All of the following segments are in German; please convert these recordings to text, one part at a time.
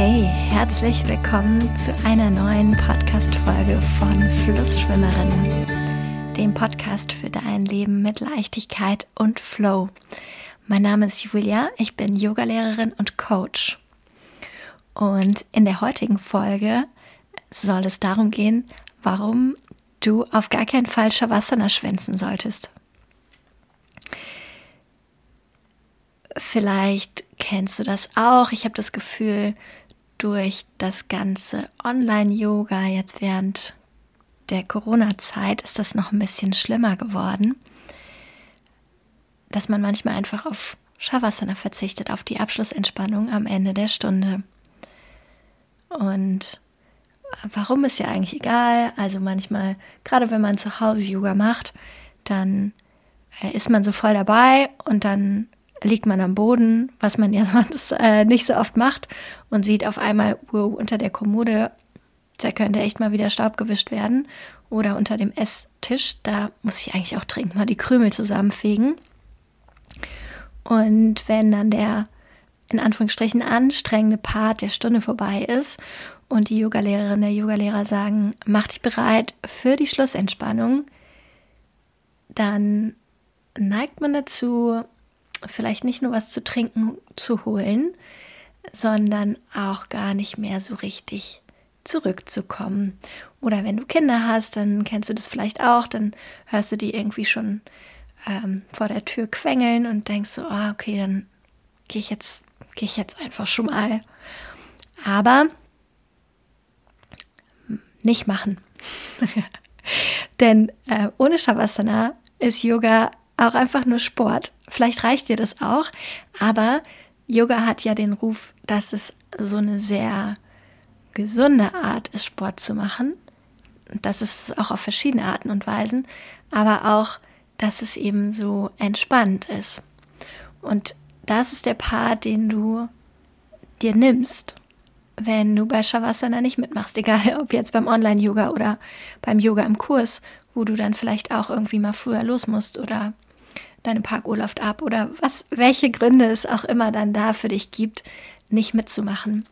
Hey, herzlich willkommen zu einer neuen Podcast-Folge von Flussschwimmerin, dem Podcast für dein Leben mit Leichtigkeit und Flow. Mein Name ist Julia, ich bin Yogalehrerin und Coach. Und in der heutigen Folge soll es darum gehen, warum du auf gar keinen Fall Shavasana schwänzen solltest. Vielleicht kennst du das auch. Ich habe das Gefühl, durch das ganze Online-Yoga jetzt während der Corona-Zeit ist das noch ein bisschen schlimmer geworden, dass man manchmal einfach auf Shavasana verzichtet, auf die Abschlussentspannung am Ende der Stunde. Und warum ist ja eigentlich egal. Also manchmal, gerade wenn man zu Hause Yoga macht, dann äh, ist man so voll dabei und dann liegt man am Boden, was man ja sonst äh, nicht so oft macht, und sieht auf einmal, wow, unter der Kommode, da könnte echt mal wieder Staub gewischt werden. Oder unter dem Esstisch, da muss ich eigentlich auch dringend mal die Krümel zusammenfegen. Und wenn dann der in Anführungsstrichen anstrengende Part der Stunde vorbei ist und die Yogalehrerin, der Yogalehrer sagen, mach dich bereit für die Schlussentspannung, dann neigt man dazu, vielleicht nicht nur was zu trinken zu holen, sondern auch gar nicht mehr so richtig zurückzukommen. Oder wenn du Kinder hast, dann kennst du das vielleicht auch, dann hörst du die irgendwie schon ähm, vor der Tür quengeln und denkst so, ah, okay, dann gehe ich jetzt, ich jetzt einfach schon mal. Aber nicht machen. Denn äh, ohne Shavasana ist Yoga auch einfach nur Sport. Vielleicht reicht dir das auch, aber Yoga hat ja den Ruf, dass es so eine sehr gesunde Art ist, Sport zu machen. Und das ist auch auf verschiedene Arten und Weisen, aber auch, dass es eben so entspannt ist. Und das ist der Part, den du dir nimmst, wenn du bei Shavasana nicht mitmachst, egal ob jetzt beim Online-Yoga oder beim Yoga im Kurs, wo du dann vielleicht auch irgendwie mal früher los musst oder deine Parkurlaub ab oder was, welche Gründe es auch immer dann da für dich gibt, nicht mitzumachen.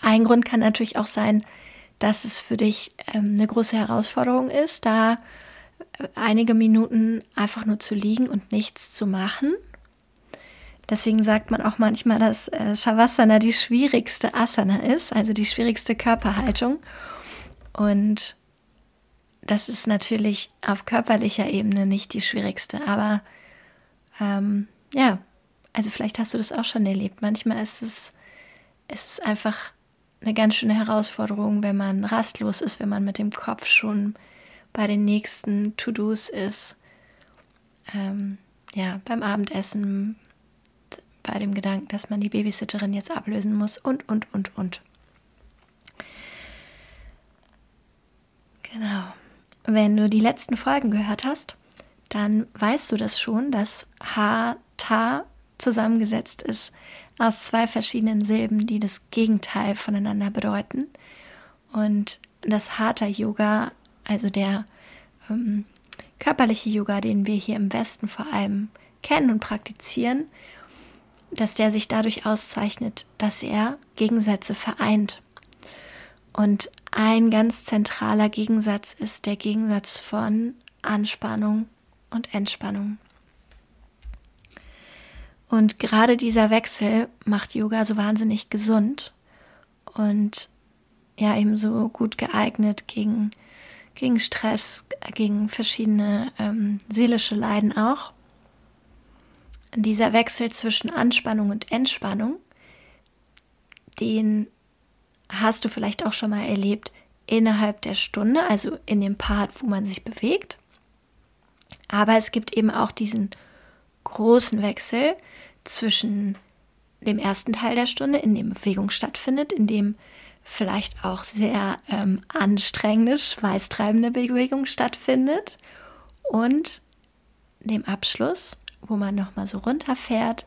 Ein Grund kann natürlich auch sein, dass es für dich ähm, eine große Herausforderung ist, da äh, einige Minuten einfach nur zu liegen und nichts zu machen. Deswegen sagt man auch manchmal, dass äh, Shavasana die schwierigste Asana ist, also die schwierigste Körperhaltung. Und das ist natürlich auf körperlicher Ebene nicht die schwierigste, aber ähm, ja, also vielleicht hast du das auch schon erlebt. Manchmal ist es, es ist einfach eine ganz schöne Herausforderung, wenn man rastlos ist, wenn man mit dem Kopf schon bei den nächsten To-Dos ist. Ähm, ja, beim Abendessen, bei dem Gedanken, dass man die Babysitterin jetzt ablösen muss und, und, und, und. Genau. Wenn du die letzten Folgen gehört hast, dann weißt du das schon, dass Ha-Ta zusammengesetzt ist aus zwei verschiedenen Silben, die das Gegenteil voneinander bedeuten. Und das Hatha-Yoga, also der ähm, körperliche Yoga, den wir hier im Westen vor allem kennen und praktizieren, dass der sich dadurch auszeichnet, dass er Gegensätze vereint. Und ein ganz zentraler Gegensatz ist der Gegensatz von Anspannung und Entspannung. Und gerade dieser Wechsel macht Yoga so wahnsinnig gesund und ja ebenso gut geeignet gegen, gegen Stress, gegen verschiedene ähm, seelische Leiden auch. Dieser Wechsel zwischen Anspannung und Entspannung, den hast du vielleicht auch schon mal erlebt innerhalb der Stunde, also in dem Part, wo man sich bewegt. Aber es gibt eben auch diesen großen Wechsel zwischen dem ersten Teil der Stunde, in dem Bewegung stattfindet, in dem vielleicht auch sehr ähm, anstrengende, schweißtreibende Bewegung stattfindet und dem Abschluss, wo man nochmal so runterfährt,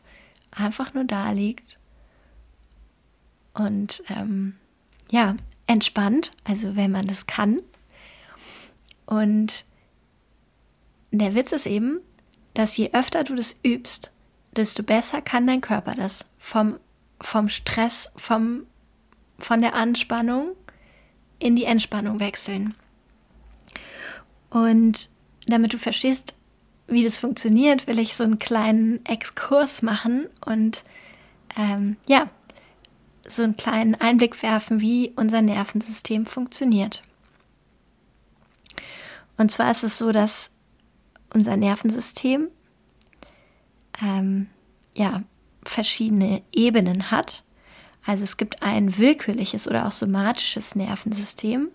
einfach nur da liegt und ähm, ja, entspannt, also wenn man das kann. Und der Witz ist eben, dass je öfter du das übst, desto besser kann dein Körper das vom, vom Stress, vom von der Anspannung in die Entspannung wechseln. Und damit du verstehst, wie das funktioniert, will ich so einen kleinen Exkurs machen und ähm, ja, so einen kleinen Einblick werfen, wie unser Nervensystem funktioniert. Und zwar ist es so, dass unser Nervensystem ähm, ja verschiedene Ebenen hat. Also es gibt ein willkürliches oder auch somatisches Nervensystem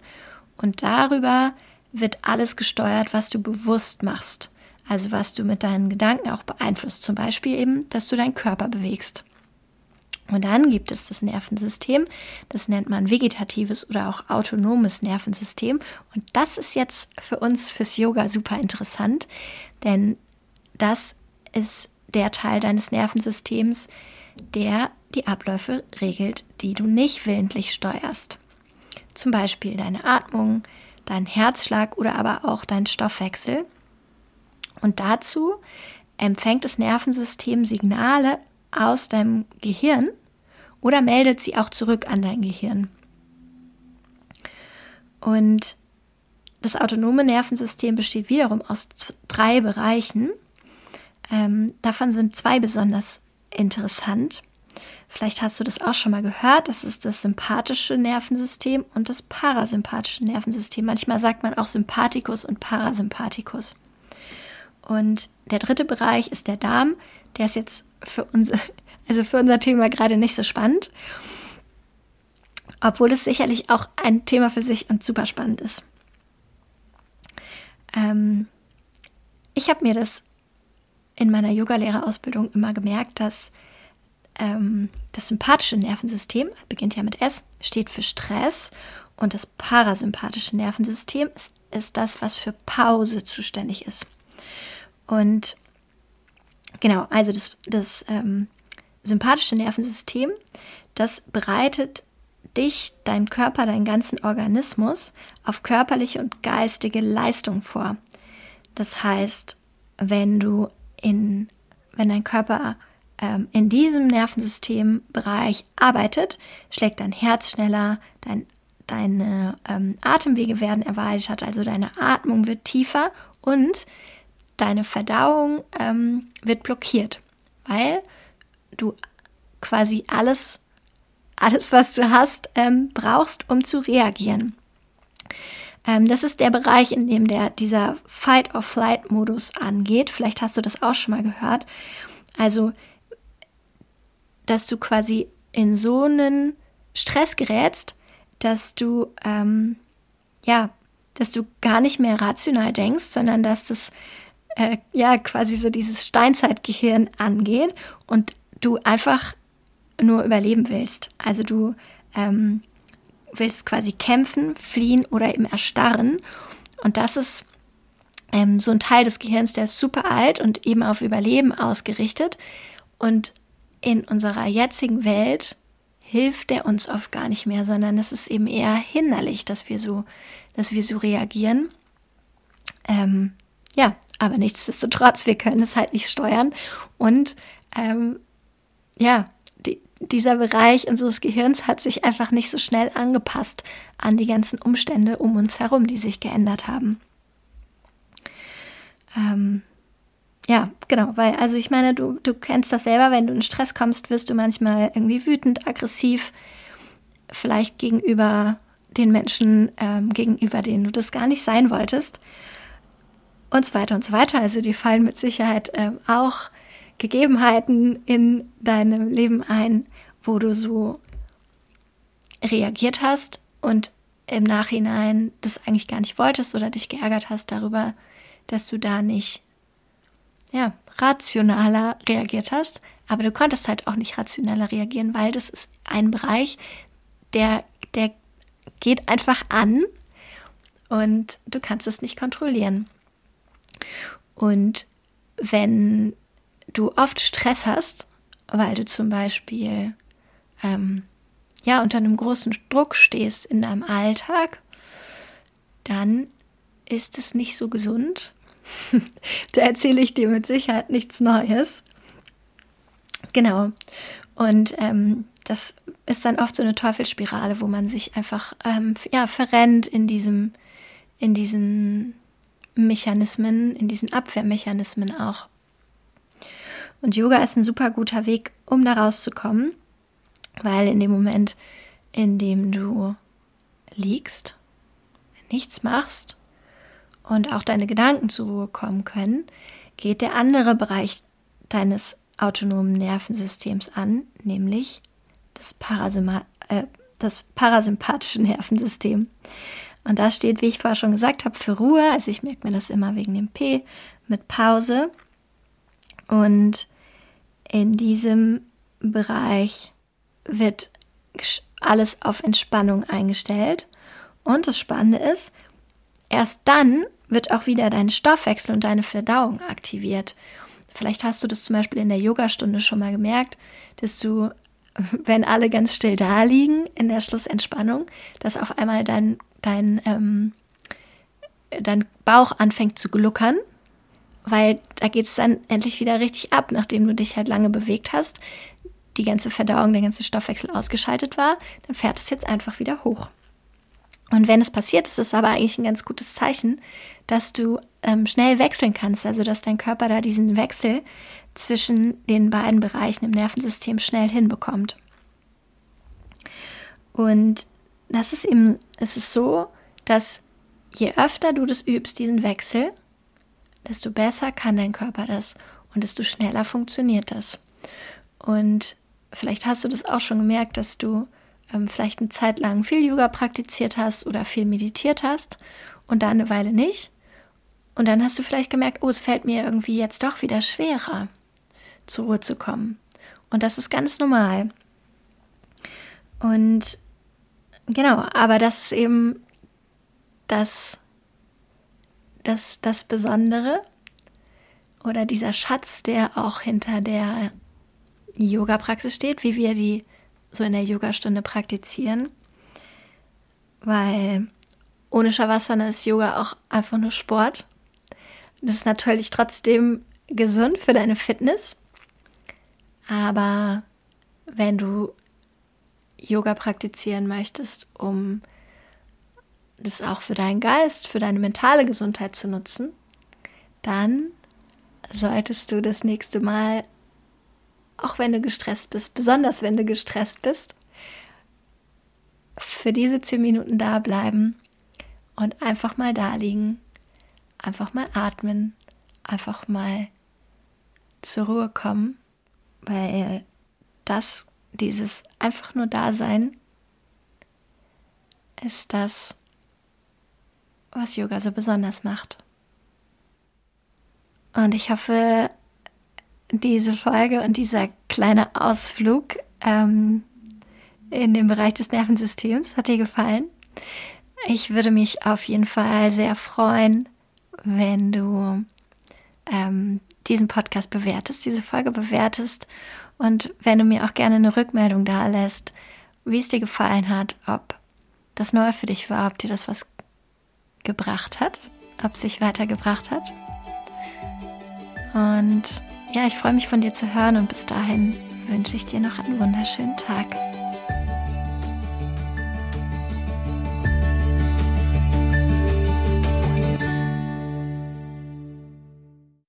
und darüber wird alles gesteuert, was du bewusst machst. Also was du mit deinen Gedanken auch beeinflusst. Zum Beispiel eben, dass du deinen Körper bewegst. Und dann gibt es das Nervensystem, das nennt man vegetatives oder auch autonomes Nervensystem. Und das ist jetzt für uns fürs Yoga super interessant, denn das ist der Teil deines Nervensystems, der die Abläufe regelt, die du nicht willentlich steuerst. Zum Beispiel deine Atmung, dein Herzschlag oder aber auch dein Stoffwechsel. Und dazu empfängt das Nervensystem Signale aus deinem Gehirn oder meldet sie auch zurück an dein Gehirn. Und das autonome Nervensystem besteht wiederum aus drei Bereichen. Ähm, davon sind zwei besonders interessant. Vielleicht hast du das auch schon mal gehört. Das ist das sympathische Nervensystem und das parasympathische Nervensystem. Manchmal sagt man auch Sympathikus und Parasympathikus. Und der dritte Bereich ist der Darm. Der ist jetzt für, unser, also für unser Thema gerade nicht so spannend. Obwohl es sicherlich auch ein Thema für sich und super spannend ist. Ähm, ich habe mir das in meiner Yogalehrerausbildung immer gemerkt, dass ähm, das sympathische Nervensystem, beginnt ja mit S, steht für Stress und das parasympathische Nervensystem ist, ist das, was für Pause zuständig ist. Und genau, also das, das ähm, sympathische Nervensystem, das bereitet dich, dein Körper, deinen ganzen Organismus auf körperliche und geistige Leistung vor. Das heißt, wenn du in, wenn dein Körper ähm, in diesem Nervensystembereich arbeitet, schlägt dein Herz schneller, dein, deine ähm, Atemwege werden erweitert, also deine Atmung wird tiefer und deine Verdauung ähm, wird blockiert, weil du quasi alles, alles was du hast, ähm, brauchst, um zu reagieren. Ähm, das ist der Bereich, in dem der, dieser Fight-or-Flight-Modus angeht. Vielleicht hast du das auch schon mal gehört. Also dass du quasi in so einen Stress gerätst, dass du ähm, ja, dass du gar nicht mehr rational denkst, sondern dass das äh, ja quasi so dieses Steinzeitgehirn angeht und du einfach nur überleben willst. Also du ähm, willst quasi kämpfen, fliehen oder eben erstarren. Und das ist ähm, so ein Teil des Gehirns, der ist super alt und eben auf Überleben ausgerichtet. Und in unserer jetzigen Welt hilft der uns oft gar nicht mehr, sondern es ist eben eher hinderlich, dass wir so, dass wir so reagieren. Ähm, ja, aber nichtsdestotrotz, wir können es halt nicht steuern. Und ähm, ja, die, dieser Bereich unseres Gehirns hat sich einfach nicht so schnell angepasst an die ganzen Umstände um uns herum, die sich geändert haben. Ähm, ja, genau, weil, also ich meine, du, du kennst das selber, wenn du in Stress kommst, wirst du manchmal irgendwie wütend, aggressiv, vielleicht gegenüber den Menschen, ähm, gegenüber denen du das gar nicht sein wolltest und so weiter und so weiter. Also die fallen mit Sicherheit ähm, auch Gegebenheiten in deinem Leben ein, wo du so reagiert hast und im Nachhinein das eigentlich gar nicht wolltest oder dich geärgert hast darüber, dass du da nicht ja, rationaler reagiert hast. Aber du konntest halt auch nicht rationaler reagieren, weil das ist ein Bereich, der, der geht einfach an und du kannst es nicht kontrollieren. Und wenn du oft Stress hast, weil du zum Beispiel ähm, ja unter einem großen Druck stehst in deinem Alltag, dann ist es nicht so gesund da erzähle ich dir mit Sicherheit nichts Neues. Genau. Und ähm, das ist dann oft so eine Teufelsspirale, wo man sich einfach ähm, ja, verrennt in diesem, in diesen Mechanismen, in diesen Abwehrmechanismen auch. Und Yoga ist ein super guter Weg, um da rauszukommen, weil in dem Moment, in dem du liegst, nichts machst und auch deine Gedanken zur Ruhe kommen können, geht der andere Bereich deines autonomen Nervensystems an, nämlich das, Parasympa äh, das parasympathische Nervensystem. Und das steht, wie ich vorher schon gesagt habe, für Ruhe. Also ich merke mir das immer wegen dem P mit Pause. Und in diesem Bereich wird alles auf Entspannung eingestellt. Und das Spannende ist, erst dann wird auch wieder dein Stoffwechsel und deine Verdauung aktiviert. Vielleicht hast du das zum Beispiel in der Yogastunde schon mal gemerkt, dass du, wenn alle ganz still da liegen in der Schlussentspannung, dass auf einmal dein, dein, ähm, dein Bauch anfängt zu gluckern, weil da geht es dann endlich wieder richtig ab, nachdem du dich halt lange bewegt hast, die ganze Verdauung, der ganze Stoffwechsel ausgeschaltet war, dann fährt es jetzt einfach wieder hoch. Und wenn es passiert, ist es aber eigentlich ein ganz gutes Zeichen, dass du ähm, schnell wechseln kannst, also dass dein Körper da diesen Wechsel zwischen den beiden Bereichen im Nervensystem schnell hinbekommt. Und das ist eben, es ist so, dass je öfter du das übst, diesen Wechsel, desto besser kann dein Körper das und desto schneller funktioniert das. Und vielleicht hast du das auch schon gemerkt, dass du ähm, vielleicht eine Zeit lang viel Yoga praktiziert hast oder viel meditiert hast und dann eine Weile nicht. Und dann hast du vielleicht gemerkt, oh, es fällt mir irgendwie jetzt doch wieder schwerer, zur Ruhe zu kommen. Und das ist ganz normal. Und genau, aber das ist eben das, das, das Besondere oder dieser Schatz, der auch hinter der Yoga-Praxis steht, wie wir die so in der Yogastunde praktizieren, weil ohne Shavasana ist Yoga auch einfach nur Sport. Das ist natürlich trotzdem gesund für deine Fitness, aber wenn du Yoga praktizieren möchtest, um das auch für deinen Geist, für deine mentale Gesundheit zu nutzen, dann solltest du das nächste Mal auch wenn du gestresst bist, besonders wenn du gestresst bist, für diese zehn Minuten da bleiben und einfach mal da liegen, einfach mal atmen, einfach mal zur Ruhe kommen, weil das, dieses einfach nur Dasein, ist das, was Yoga so besonders macht. Und ich hoffe, diese Folge und dieser kleine Ausflug ähm, in den Bereich des Nervensystems hat dir gefallen. Ich würde mich auf jeden Fall sehr freuen, wenn du ähm, diesen Podcast bewertest, diese Folge bewertest und wenn du mir auch gerne eine Rückmeldung da lässt, wie es dir gefallen hat, ob das neu für dich war, ob dir das was gebracht hat, ob es sich weitergebracht hat. Und ja, ich freue mich von dir zu hören und bis dahin wünsche ich dir noch einen wunderschönen Tag.